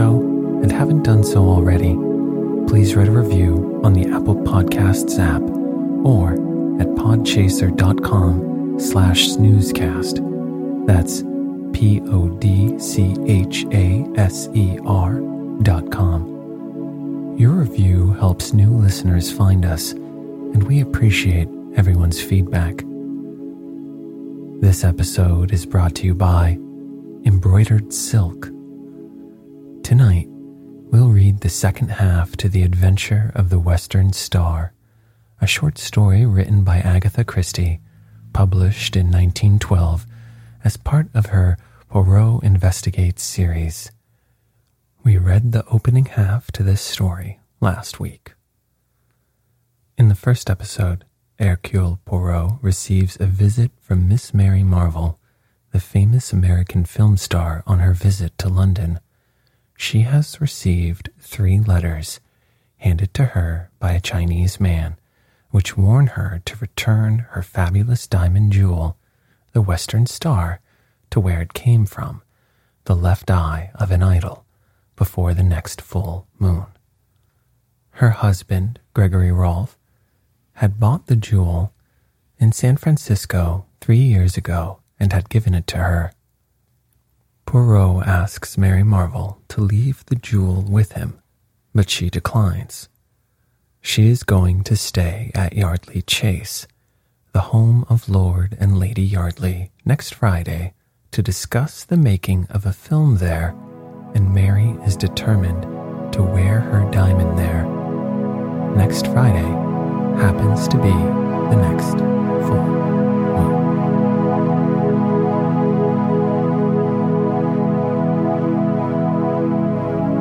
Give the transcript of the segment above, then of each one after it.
Show and haven't done so already, please write a review on the Apple Podcasts app or at podchaser.com slash snoozecast. That's P-O-D-C-H-A-S-E-R dot com. Your review helps new listeners find us and we appreciate everyone's feedback. This episode is brought to you by Embroidered Silk. Tonight, we'll read the second half to The Adventure of the Western Star, a short story written by Agatha Christie, published in 1912 as part of her Poirot Investigates series. We read the opening half to this story last week. In the first episode, Hercule Poirot receives a visit from Miss Mary Marvell, the famous American film star, on her visit to London. She has received three letters handed to her by a Chinese man, which warn her to return her fabulous diamond jewel, the Western Star, to where it came from, the left eye of an idol, before the next full moon. Her husband, Gregory Rolf, had bought the jewel in San Francisco three years ago and had given it to her. Poirot asks Mary Marvell to leave the jewel with him, but she declines. She is going to stay at Yardley Chase, the home of Lord and Lady Yardley, next Friday to discuss the making of a film there, and Mary is determined to wear her diamond there. Next Friday, happens to be the next full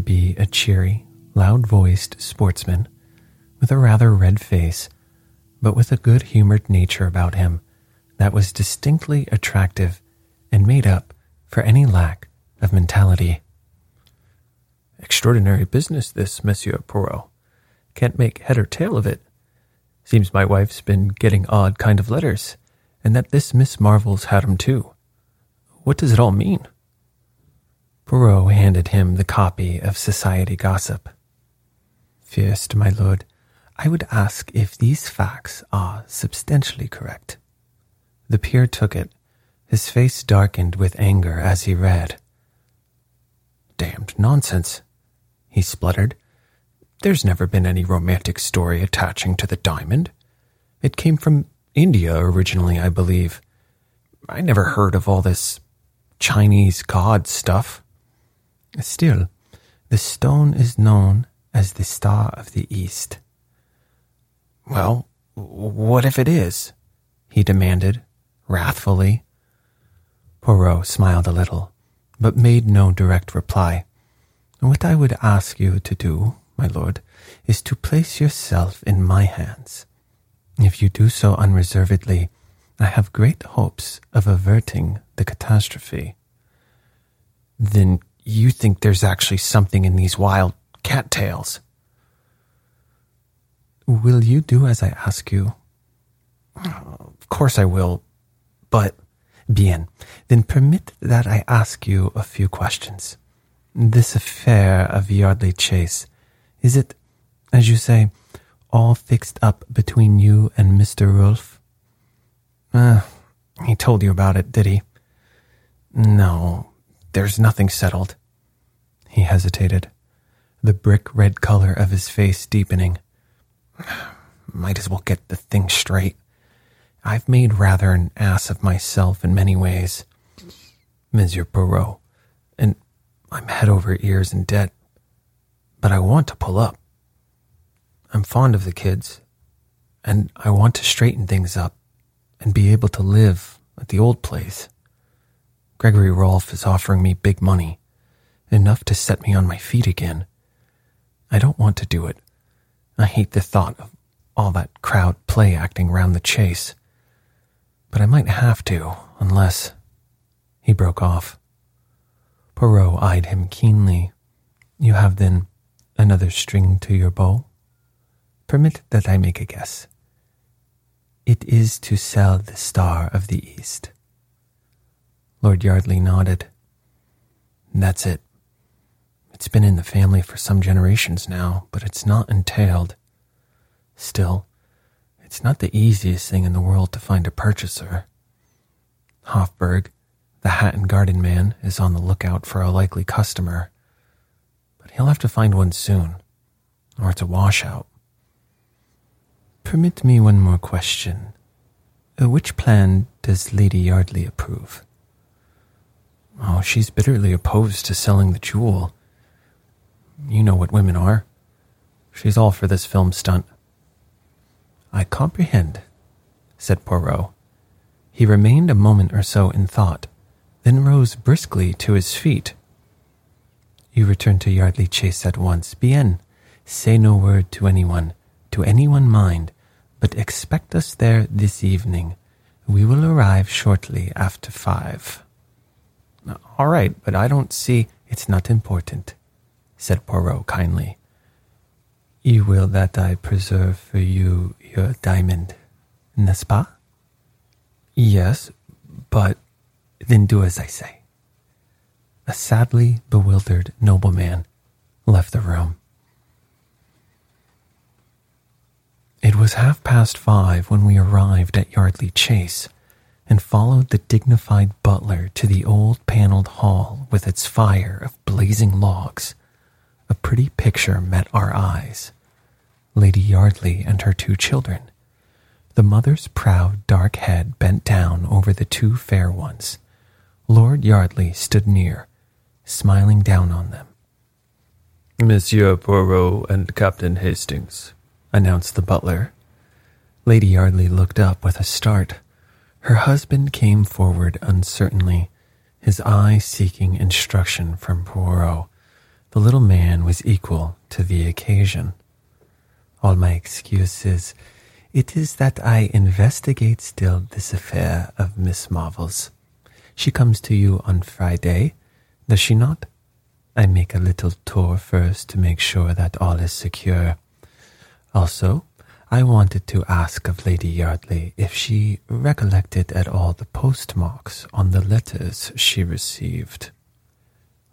to be a cheery, loud voiced sportsman with a rather red face, but with a good humored nature about him that was distinctly attractive and made up for any lack of mentality. Extraordinary business, this, Monsieur Poirot. Can't make head or tail of it. Seems my wife's been getting odd kind of letters, and that this Miss Marvell's had 'em too. What does it all mean? Poirot handed him the copy of Society Gossip. First, my lord, I would ask if these facts are substantially correct. The peer took it. His face darkened with anger as he read. Damned nonsense, he spluttered. There's never been any romantic story attaching to the diamond. It came from India originally, I believe. I never heard of all this Chinese god stuff. Still, the stone is known as the Star of the East. Well, what if it is? he demanded, wrathfully. Poirot smiled a little, but made no direct reply. What I would ask you to do, my lord, is to place yourself in my hands. If you do so unreservedly, I have great hopes of averting the catastrophe. Then you think there's actually something in these wild cattails? Will you do as I ask you? Of course I will, but. Bien, then permit that I ask you a few questions. This affair of Yardley Chase, is it, as you say, all fixed up between you and Mr. Rolf? Uh, he told you about it, did he? No, there's nothing settled. He hesitated, the brick red color of his face deepening. Might as well get the thing straight. I've made rather an ass of myself in many ways, Monsieur Poirot, and I'm head over ears in debt. But I want to pull up. I'm fond of the kids, and I want to straighten things up and be able to live at the old place. Gregory Rolf is offering me big money, enough to set me on my feet again. I don't want to do it. I hate the thought of all that crowd play acting round the chase. But I might have to, unless. He broke off. Poirot eyed him keenly. You have then another string to your bow? Permit that I make a guess. It is to sell the Star of the East. Lord Yardley nodded. That's it. It's been in the family for some generations now, but it's not entailed. Still, it's not the easiest thing in the world to find a purchaser. Hoffberg, the Hatton Garden man, is on the lookout for a likely customer, but he'll have to find one soon, or it's a washout. Permit me one more question. Uh, which plan does Lady Yardley approve? Oh, she's bitterly opposed to selling the jewel. You know what women are. She's all for this film stunt. I comprehend, said Poirot. He remained a moment or so in thought, then rose briskly to his feet. You return to Yardley Chase at once. Bien. Say no word to anyone to anyone mind, but expect us there this evening. We will arrive shortly after five. All right, but I don't see. It's not important, said Poirot kindly. You will that I preserve for you your diamond, n'est-ce pas? Yes, but then do as I say. A sadly bewildered nobleman left the room. It was half past five when we arrived at Yardley Chase and followed the dignified butler to the old paneled hall with its fire of blazing logs. A pretty picture met our eyes Lady Yardley and her two children. The mother's proud dark head bent down over the two fair ones. Lord Yardley stood near, smiling down on them. Monsieur Poirot and Captain Hastings, announced the butler. Lady Yardley looked up with a start. Her husband came forward uncertainly, his eye seeking instruction from Poirot. The little man was equal to the occasion. All my excuses. It is that I investigate still this affair of Miss Marvell's. She comes to you on Friday, does she not? I make a little tour first to make sure that all is secure. Also, I wanted to ask of Lady Yardley if she recollected at all the postmarks on the letters she received.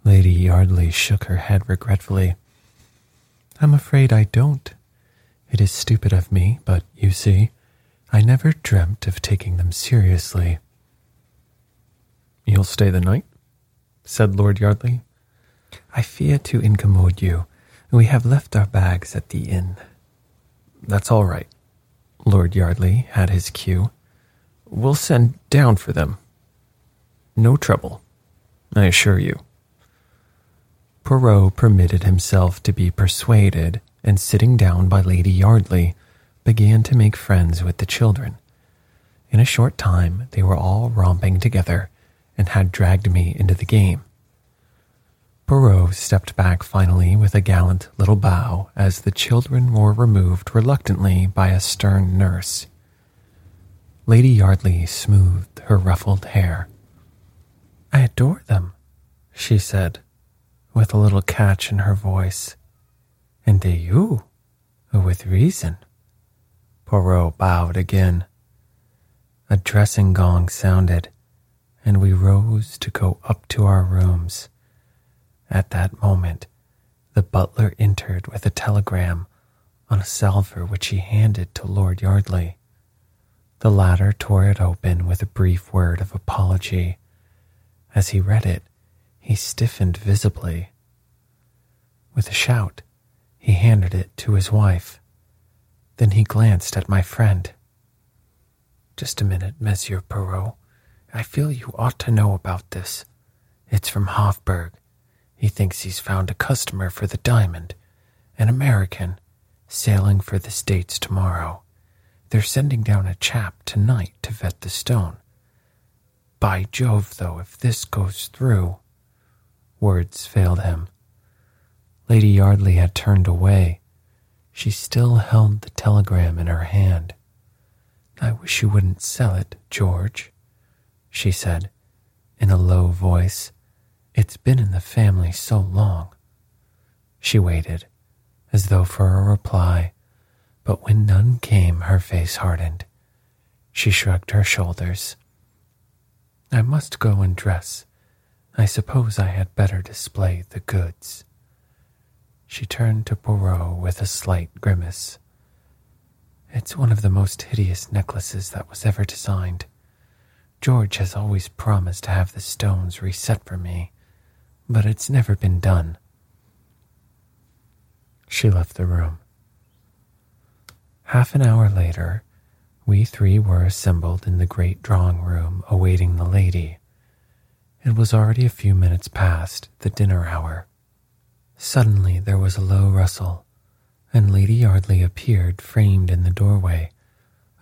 Lady Yardley shook her head regretfully. I'm afraid I don't. It is stupid of me, but you see, I never dreamt of taking them seriously. You'll stay the night? said Lord Yardley. I fear to incommode you. We have left our bags at the inn. That's all right. Lord Yardley had his cue. We'll send down for them. No trouble, I assure you. Poirot permitted himself to be persuaded, and sitting down by Lady Yardley, began to make friends with the children. In a short time, they were all romping together and had dragged me into the game. Poirot stepped back finally with a gallant little bow as the children were removed reluctantly by a stern nurse. Lady Yardley smoothed her ruffled hair. I adore them, she said, with a little catch in her voice. And do you? With reason. Poirot bowed again. A dressing gong sounded, and we rose to go up to our rooms. At that moment, the butler entered with a telegram on a salver which he handed to Lord Yardley. The latter tore it open with a brief word of apology. As he read it, he stiffened visibly. With a shout, he handed it to his wife. Then he glanced at my friend. Just a minute, Monsieur Poirot. I feel you ought to know about this. It's from Hoffberg. He thinks he's found a customer for the diamond, an American, sailing for the States tomorrow. They're sending down a chap tonight to vet the stone. By Jove, though, if this goes through. Words failed him. Lady Yardley had turned away. She still held the telegram in her hand. I wish you wouldn't sell it, George, she said in a low voice it's been in the family so long. She waited, as though for a reply, but when none came, her face hardened. She shrugged her shoulders. I must go and dress. I suppose I had better display the goods. She turned to Poirot with a slight grimace. It's one of the most hideous necklaces that was ever designed. George has always promised to have the stones reset for me, but it's never been done. She left the room. Half an hour later, we three were assembled in the great drawing room awaiting the lady. It was already a few minutes past the dinner hour. Suddenly there was a low rustle, and Lady Yardley appeared framed in the doorway,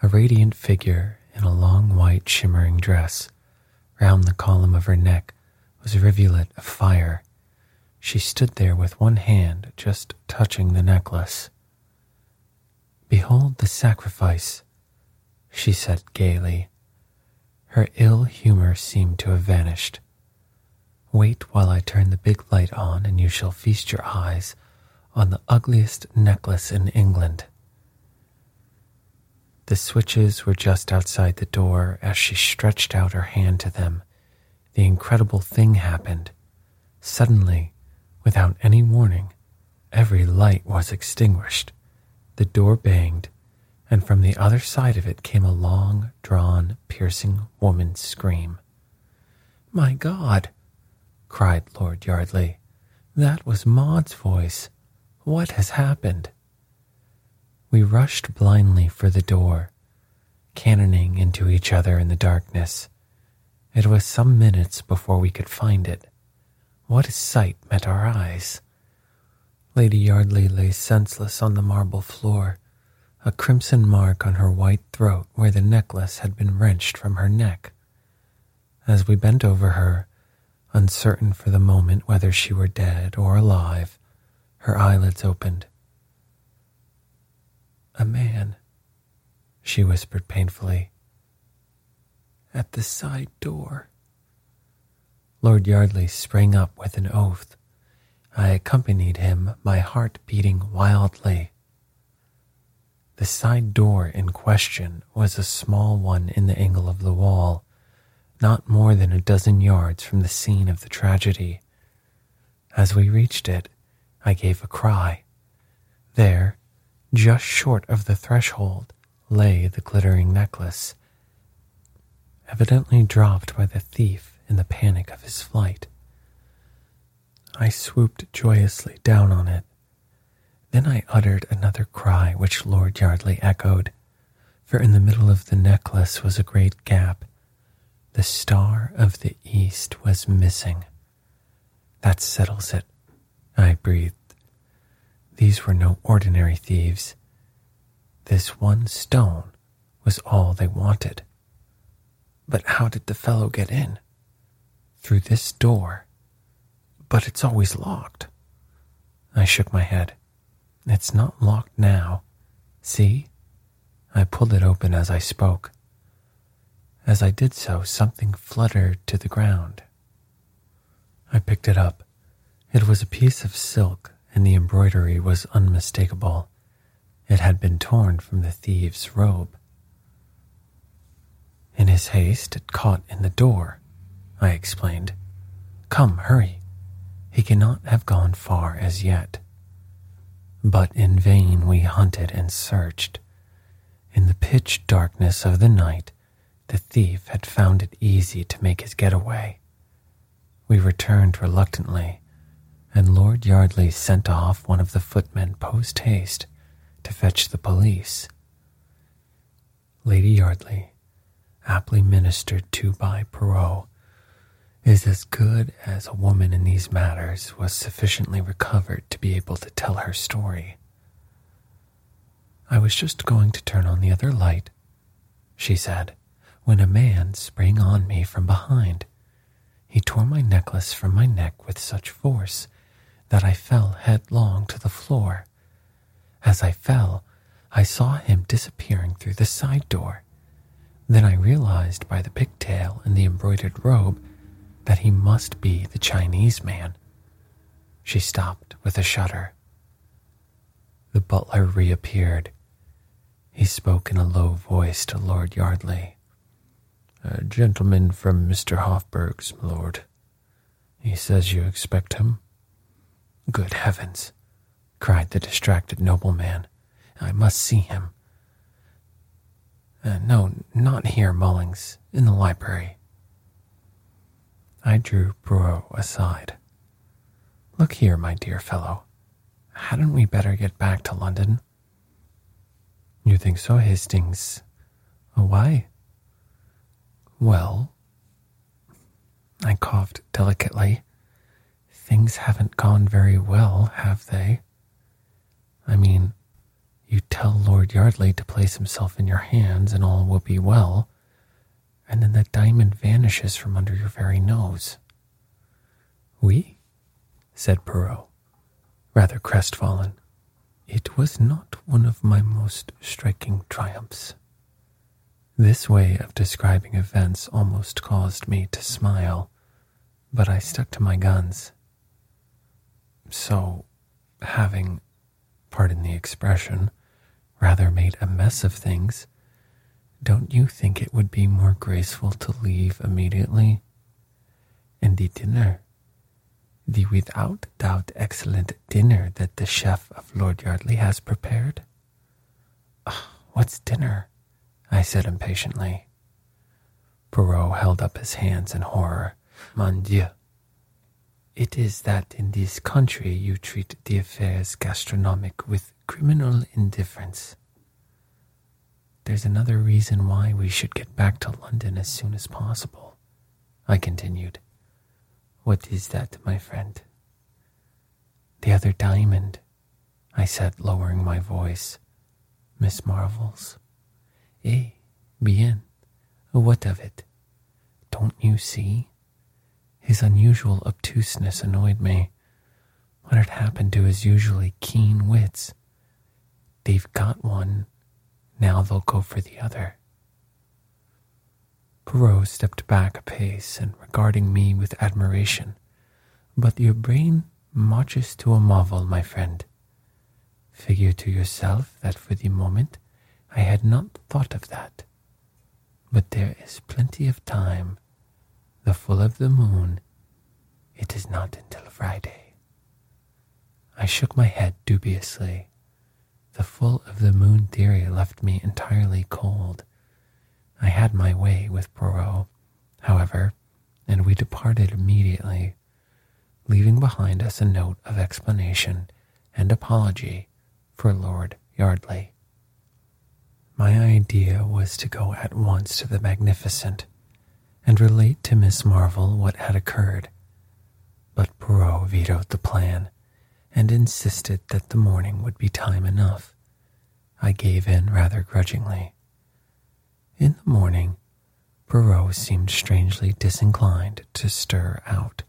a radiant figure in a long white shimmering dress. Round the column of her neck was a rivulet of fire. She stood there with one hand just touching the necklace. Behold the sacrifice, she said gaily. Her ill humor seemed to have vanished. Wait while I turn the big light on, and you shall feast your eyes on the ugliest necklace in England. The switches were just outside the door as she stretched out her hand to them the incredible thing happened. Suddenly, without any warning, every light was extinguished. The door banged, and from the other side of it came a long, drawn, piercing woman's scream. My God! cried Lord Yardley. That was Maud's voice. What has happened? We rushed blindly for the door, cannoning into each other in the darkness. It was some minutes before we could find it. What a sight met our eyes! Lady Yardley lay senseless on the marble floor, a crimson mark on her white throat where the necklace had been wrenched from her neck. As we bent over her, uncertain for the moment whether she were dead or alive, her eyelids opened. A man, she whispered painfully at the side door. Lord Yardley sprang up with an oath. I accompanied him, my heart beating wildly. The side door in question was a small one in the angle of the wall, not more than a dozen yards from the scene of the tragedy. As we reached it, I gave a cry. There, Just short of the threshold lay the glittering necklace, evidently dropped by the thief in the panic of his flight. I swooped joyously down on it. Then I uttered another cry which Lord Yardley echoed, for in the middle of the necklace was a great gap. The star of the east was missing. That settles it, I breathed. These were no ordinary thieves. This one stone was all they wanted. But how did the fellow get in? Through this door. But it's always locked. I shook my head. It's not locked now. See? I pulled it open as I spoke. As I did so, something fluttered to the ground. I picked it up. It was a piece of silk, and the embroidery was unmistakable. It had been torn from the thief's robe. In his haste, it caught in the door, I explained. Come, hurry. He cannot have gone far as yet. But in vain we hunted and searched. In the pitch darkness of the night, the thief had found it easy to make his getaway. We returned reluctantly, and Lord Yardley sent off one of the footmen post haste to fetch the police. Lady Yardley, aptly ministered to by Poirot, is as good as a woman in these matters was sufficiently recovered to be able to tell her story. I was just going to turn on the other light, she said, when a man sprang on me from behind. He tore my necklace from my neck with such force that I fell headlong to the floor. As I fell, I saw him disappearing through the side door. Then I realized by the pigtail and the embroidered robe that he must be the Chinese man. She stopped with a shudder. The butler reappeared. He spoke in a low voice to Lord Yardley. A gentleman from Mr. Hoffberg's, lord. He says you expect him. Good heavens, cried the distracted nobleman. I must see him. Uh, no, not here, Mullings. In the library. I drew Poirot aside. Look here, my dear fellow. Hadn't we better get back to London? You think so, Hastings? Why? Well, I coughed delicately. Things haven't gone very well, have they? I mean, you tell Lord Yardley to place himself in your hands and all will be well, and then the diamond vanishes from under your very nose. Oui, said Poirot, rather crestfallen. It was not one of my most striking triumphs. This way of describing events almost caused me to smile, but I stuck to my guns. So, having, pardon the expression, rather made a mess of things, don't you think it would be more graceful to leave immediately? And the dinner, the without doubt excellent dinner that the chef of Lord Yardley has prepared? Oh, what's dinner? I said impatiently. Poirot held up his hands in horror. Mon Dieu. It is that in this country you treat the affairs gastronomic with criminal indifference. There's another reason why we should get back to London as soon as possible, I continued. What is that, my friend? The other diamond, I said, lowering my voice. Miss Marvell's. Eh, bien. What of it? Don't you see? His unusual obtuseness annoyed me. What had happened to his usually keen wits? They've got one. Now they'll go for the other. Poirot stepped back a pace and regarding me with admiration. But your brain marches to a marvel, my friend. Figure to yourself that for the moment I had not thought of that. But there is plenty of time. The full of the moon. It is not until Friday. I shook my head dubiously. The full of the moon theory left me entirely cold. I had my way with Poirot, however, and we departed immediately, leaving behind us a note of explanation and apology for Lord Yardley. My idea was to go at once to the Magnificent and relate to Miss Marvell what had occurred, but Poirot vetoed the plan and insisted that the morning would be time enough. I gave in rather grudgingly. In the morning, Poirot seemed strangely disinclined to stir out.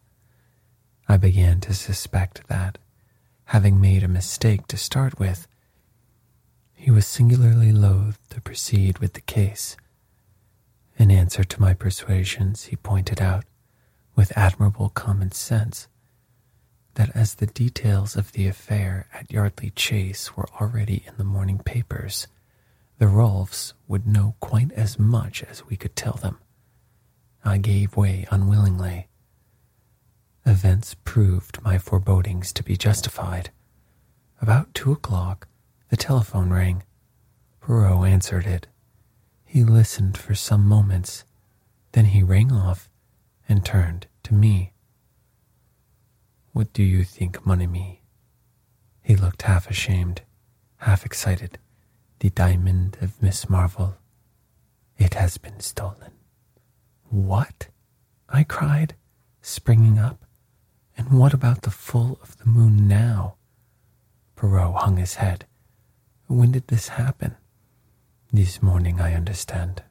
I began to suspect that, having made a mistake to start with, he was singularly loath to proceed with the case. In answer to my persuasions, he pointed out, with admirable common sense, that as the details of the affair at Yardley Chase were already in the morning papers, the Rolfs would know quite as much as we could tell them. I gave way unwillingly. Events proved my forebodings to be justified. About two o'clock, the telephone rang. Poirot answered it. He listened for some moments, then he rang off and turned to me. What do you think, mon ami? He looked half ashamed, half excited. The diamond of Miss Marvell. It has been stolen. What? I cried, springing up. And what about the full of the moon now? Poirot hung his head. When did this happen? This morning, I understand.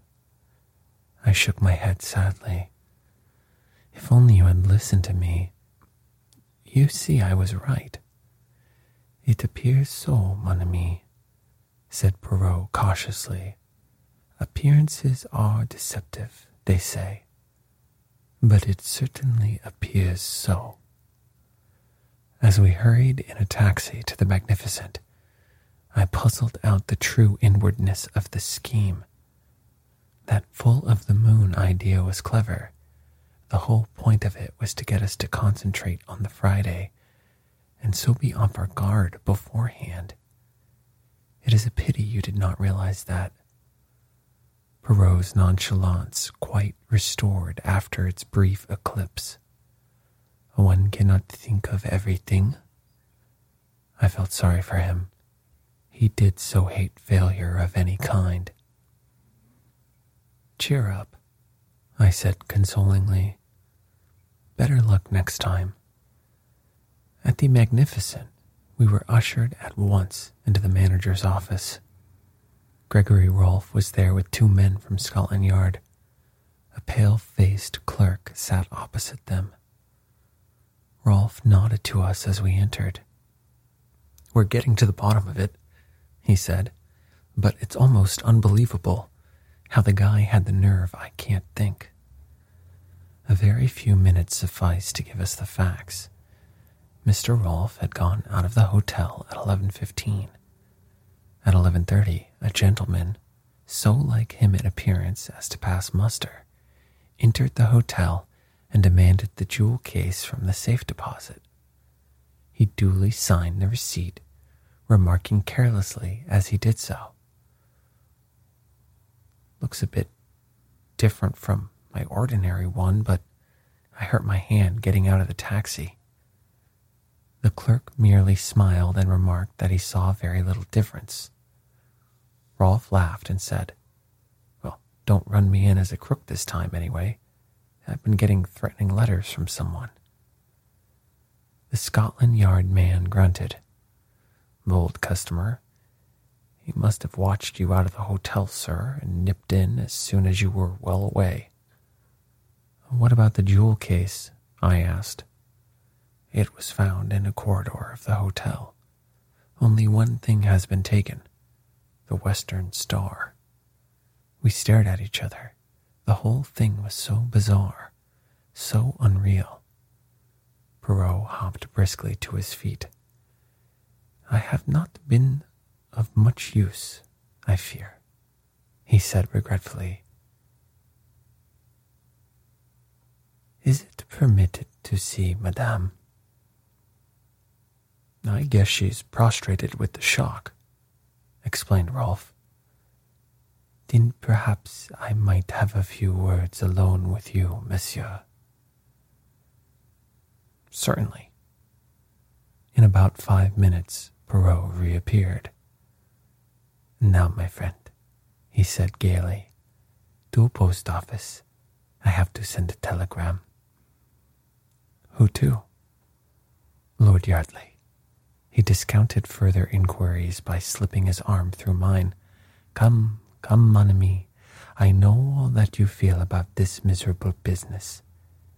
I shook my head sadly. If only you had listened to me. You see, I was right. It appears so, mon ami, said Poirot cautiously. Appearances are deceptive, they say, but it certainly appears so. As we hurried in a taxi to the Magnificent, I puzzled out the true inwardness of the scheme. That full of the moon idea was clever the whole point of it was to get us to concentrate on the Friday and so be off our guard beforehand. It is a pity you did not realize that. Poirot's nonchalance quite restored after its brief eclipse. One cannot think of everything. I felt sorry for him. He did so hate failure of any kind. Cheer up, I said consolingly. Better luck next time. At the Magnificent, we were ushered at once into the manager's office. Gregory Rolf was there with two men from Scotland Yard. A pale faced clerk sat opposite them. Rolf nodded to us as we entered. We're getting to the bottom of it, he said, but it's almost unbelievable how the guy had the nerve I can't think. A very few minutes sufficed to give us the facts. Mr. Rolf had gone out of the hotel at 11:15. At 11:30, a gentleman, so like him in appearance as to pass muster, entered the hotel and demanded the jewel case from the safe deposit. He duly signed the receipt, remarking carelessly as he did so, Looks a bit different from my ordinary one, but I hurt my hand getting out of the taxi. The clerk merely smiled and remarked that he saw very little difference. Rolf laughed and said, Well, don't run me in as a crook this time, anyway. I've been getting threatening letters from someone. The Scotland Yard man grunted. Bold customer. He must have watched you out of the hotel, sir, and nipped in as soon as you were well away. What about the jewel case? I asked. It was found in a corridor of the hotel. Only one thing has been taken the Western Star. We stared at each other. The whole thing was so bizarre, so unreal. Poirot hopped briskly to his feet. I have not been of much use, I fear, he said regretfully. Is it permitted to see Madame? I guess she's prostrated with the shock, explained Rolf. Then perhaps I might have a few words alone with you, monsieur. Certainly. In about five minutes, Poirot reappeared. Now, my friend, he said gaily, to a post office. I have to send a telegram. Who to? Lord Yardley. He discounted further inquiries by slipping his arm through mine. Come, come, mon ami. I know all that you feel about this miserable business.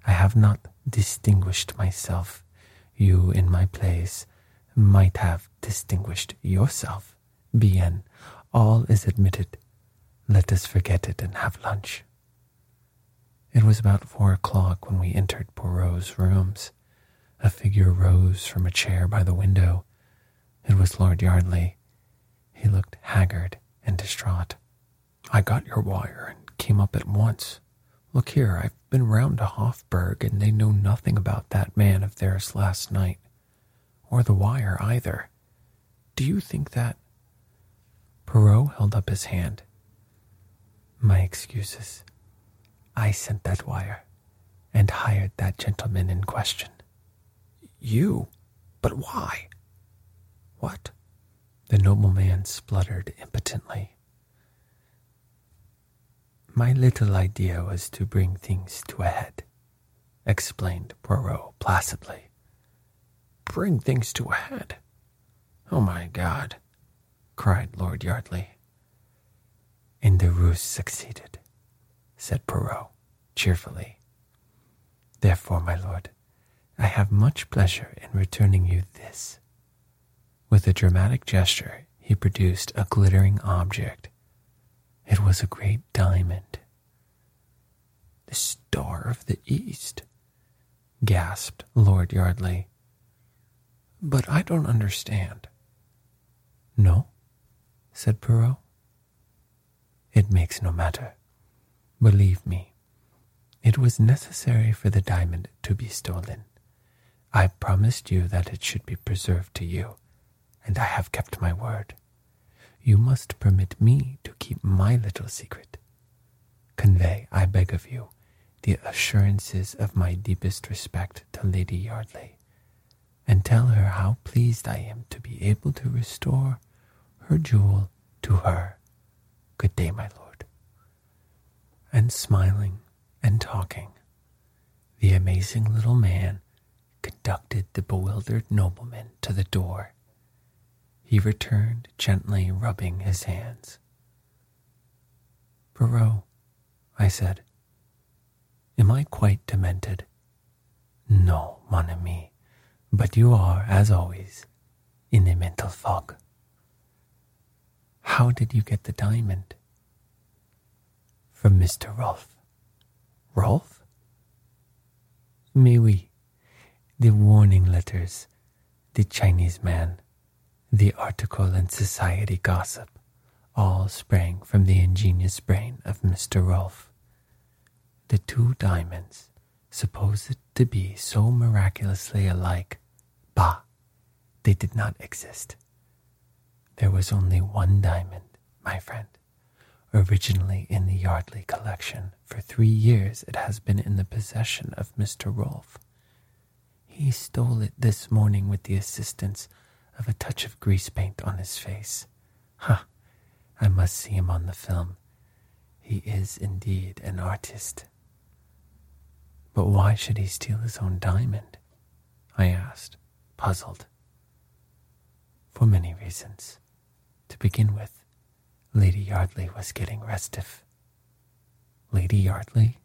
I have not distinguished myself. You, in my place, might have distinguished yourself. Bien, all is admitted. Let us forget it and have lunch. It was about four o'clock when we entered Poirot's rooms. A figure rose from a chair by the window. It was Lord Yardley. He looked haggard and distraught. I got your wire and came up at once. Look here, I've been round to Hoffberg and they know nothing about that man of theirs last night. Or the wire either. Do you think that? Poirot held up his hand. My excuses. I sent that wire and hired that gentleman in question. You? But why? What? The nobleman spluttered impotently. My little idea was to bring things to a head, explained Poirot placidly. Bring things to a head? Oh my God, cried Lord Yardley. And the ruse succeeded, said Poirot cheerfully. Therefore, my lord, I have much pleasure in returning you this. With a dramatic gesture, he produced a glittering object. It was a great diamond. The Star of the East, gasped Lord Yardley. But I don't understand. No, said Poirot. It makes no matter. Believe me, it was necessary for the diamond to be stolen. I promised you that it should be preserved to you, and I have kept my word. You must permit me to keep my little secret. Convey, I beg of you, the assurances of my deepest respect to Lady Yardley, and tell her how pleased I am to be able to restore her jewel to her. Good day, my lord. And smiling and talking, the amazing little man conducted the bewildered nobleman to the door. He returned, gently rubbing his hands. Poirot, I said, am I quite demented? No, mon ami, but you are, as always, in a mental fog. How did you get the diamond? From Mr. Rolf. Rolf? Mais oui, the warning letters, the Chinese man, the article in society gossip, all sprang from the ingenious brain of Mr. Rolf. The two diamonds, supposed to be so miraculously alike, bah, they did not exist. There was only one diamond, my friend. Originally in the Yardley collection, for three years it has been in the possession of Mr. Rolf. He stole it this morning with the assistance of a touch of grease paint on his face. Ha! Huh, I must see him on the film. He is indeed an artist. But why should he steal his own diamond? I asked, puzzled. For many reasons. To begin with, Lady Yardley was getting restive. Lady Yardley?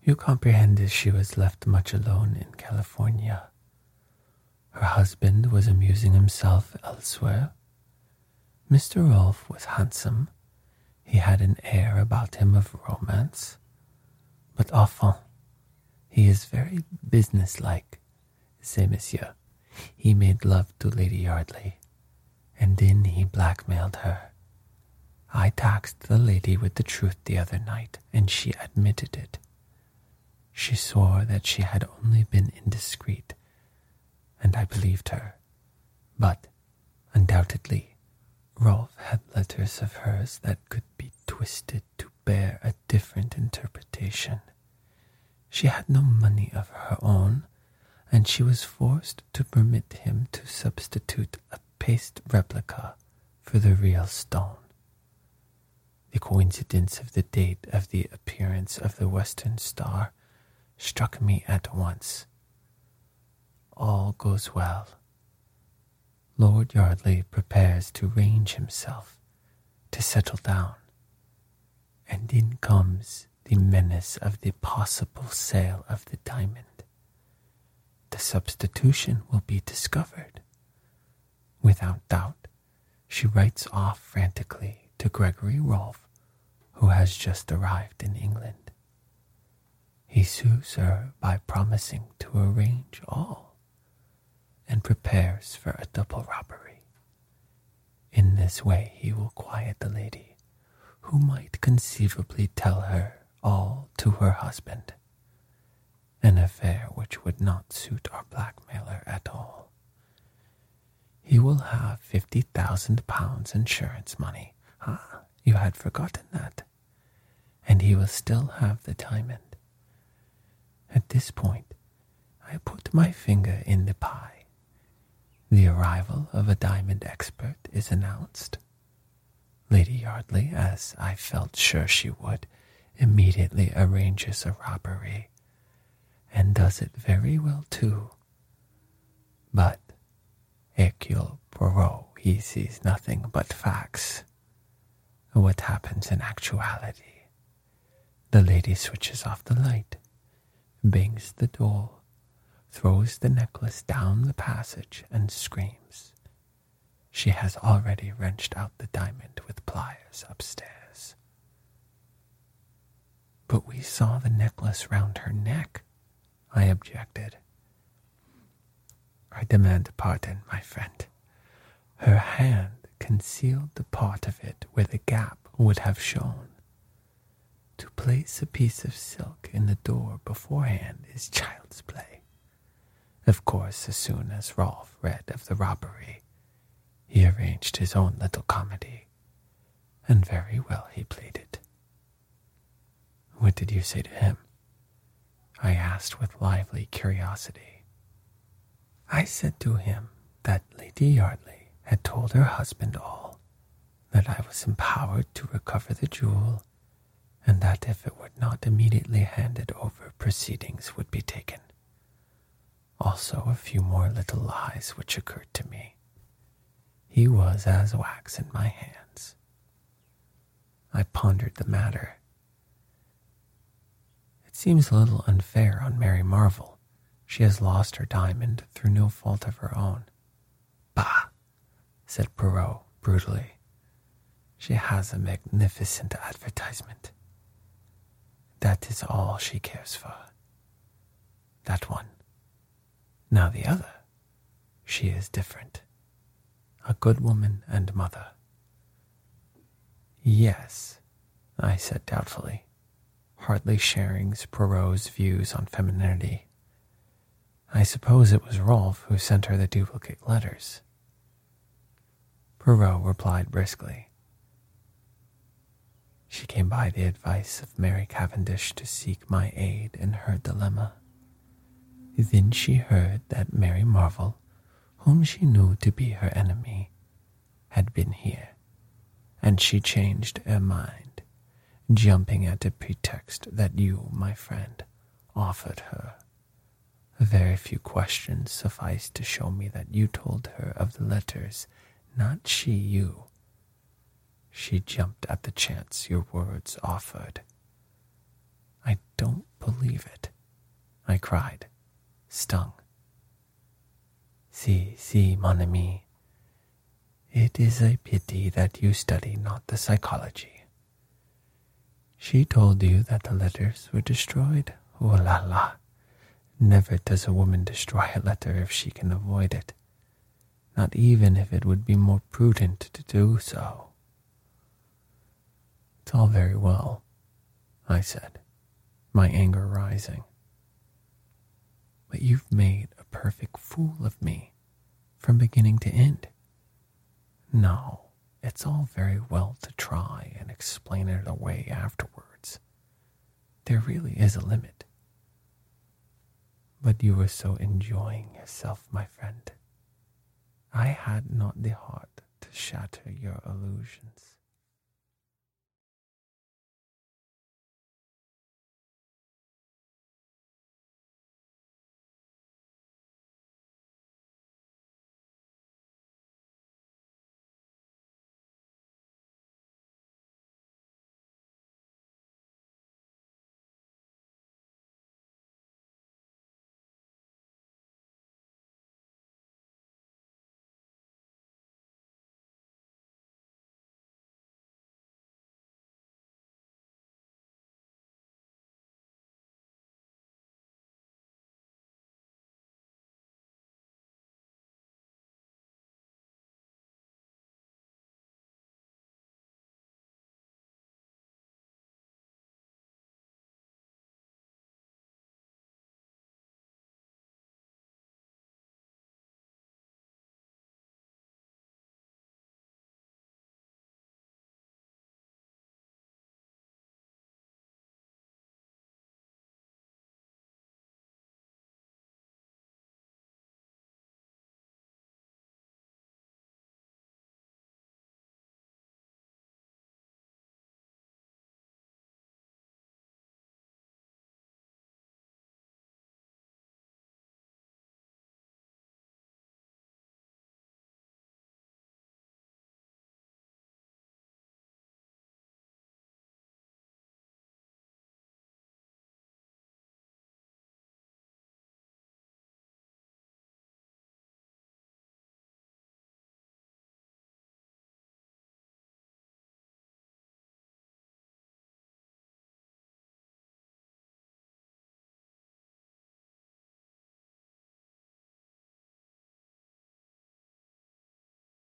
You comprehend as she was left much alone in California. Her husband was amusing himself elsewhere. Mr. Rolf was handsome. He had an air about him of romance. But enfin, he is very businesslike, c'est monsieur. He made love to Lady Yardley, and then he blackmailed her. I taxed the lady with the truth the other night, and she admitted it. She swore that she had only been indiscreet, and I believed her. But, undoubtedly, Rolf had letters of hers that could be twisted to bear a different interpretation. She had no money of her own, and she was forced to permit him to substitute a paste replica for the real stone. The coincidence of the date of the appearance of the Western Star struck me at once. All goes well. Lord Yardley prepares to range himself, to settle down, and in comes the menace of the possible sale of the diamond. The substitution will be discovered. Without doubt, she writes off frantically to Gregory Rolf, who has just arrived in England. He sues her by promising to arrange all and prepares for a double robbery. In this way, he will quiet the lady, who might conceivably tell her all to her husband, an affair which would not suit our blackmailer at all. He will have fifty thousand pounds insurance money. Ah, you had forgotten that. And he will still have the diamond. At this point, I put my finger in the pie. The arrival of a diamond expert is announced. Lady Yardley, as I felt sure she would, immediately arranges a robbery, and does it very well too. But Hercule Poirot, he sees nothing but facts. What happens in actuality? The lady switches off the light, bangs the door, throws the necklace down the passage, and screams. She has already wrenched out the diamond with pliers upstairs. But we saw the necklace round her neck, I objected. I demand pardon, my friend. Her hand concealed the part of it where the gap would have shown. To place a piece of silk in the door beforehand is child's play. Of course, as soon as Rolf read of the robbery, he arranged his own little comedy, and very well he played it. What did you say to him? I asked with lively curiosity. I said to him that Lady Yardley had told her husband all, that I was empowered to recover the jewel, and that if it were not immediately handed over, proceedings would be taken. Also, a few more little lies which occurred to me. He was as wax in my hands. I pondered the matter seems a little unfair on Mary Marvell. She has lost her diamond through no fault of her own. Bah, said Poirot brutally. She has a magnificent advertisement. That is all she cares for. That one. Now the other. She is different. A good woman and mother. Yes, I said doubtfully hardly sharing Poirot's views on femininity. I suppose it was Rolf who sent her the duplicate letters. Poirot replied briskly. She came by the advice of Mary Cavendish to seek my aid in her dilemma. Then she heard that Mary Marvell, whom she knew to be her enemy, had been here, and she changed her mind jumping at a pretext that you, my friend, offered her. Very few questions sufficed to show me that you told her of the letters, not she you. She jumped at the chance your words offered. I don't believe it, I cried, stung. Si, si, mon ami. It is a pity that you study not the psychology she told you that the letters were destroyed? Oh la la. Never does a woman destroy a letter if she can avoid it. Not even if it would be more prudent to do so. It's all very well, I said, my anger rising. But you've made a perfect fool of me from beginning to end. No, It's all very well to try and explain it away afterwards. There really is a limit. But you were so enjoying yourself, my friend. I had not the heart to shatter your illusions.